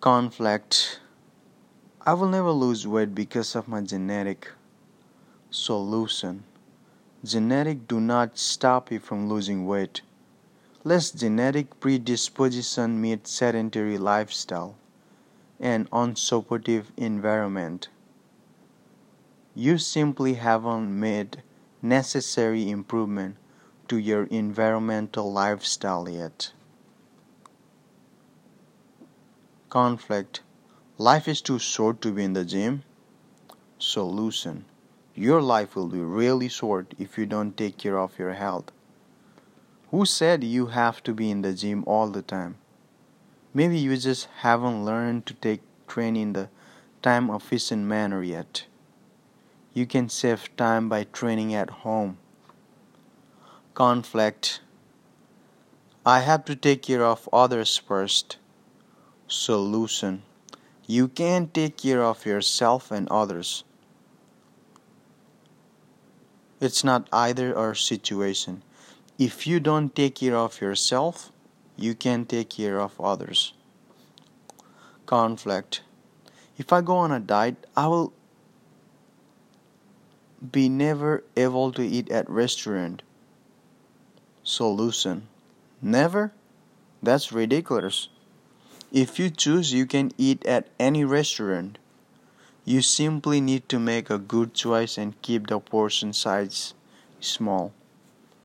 Conflict. I will never lose weight because of my genetic. Solution. Genetic do not stop you from losing weight. Less genetic predisposition meet sedentary lifestyle and unsupportive environment. You simply haven't made necessary improvement to your environmental lifestyle yet. Conflict. Life is too short to be in the gym. Solution. Your life will be really short if you don't take care of your health. Who said you have to be in the gym all the time? Maybe you just haven't learned to take training in the time efficient manner yet. You can save time by training at home. Conflict. I have to take care of others first. Solution. You can take care of yourself and others. It's not either or situation. If you don't take care of yourself, you can take care of others. Conflict. If I go on a diet, I will be never able to eat at restaurant. Solution. Never? That's ridiculous. If you choose, you can eat at any restaurant. You simply need to make a good choice and keep the portion size small.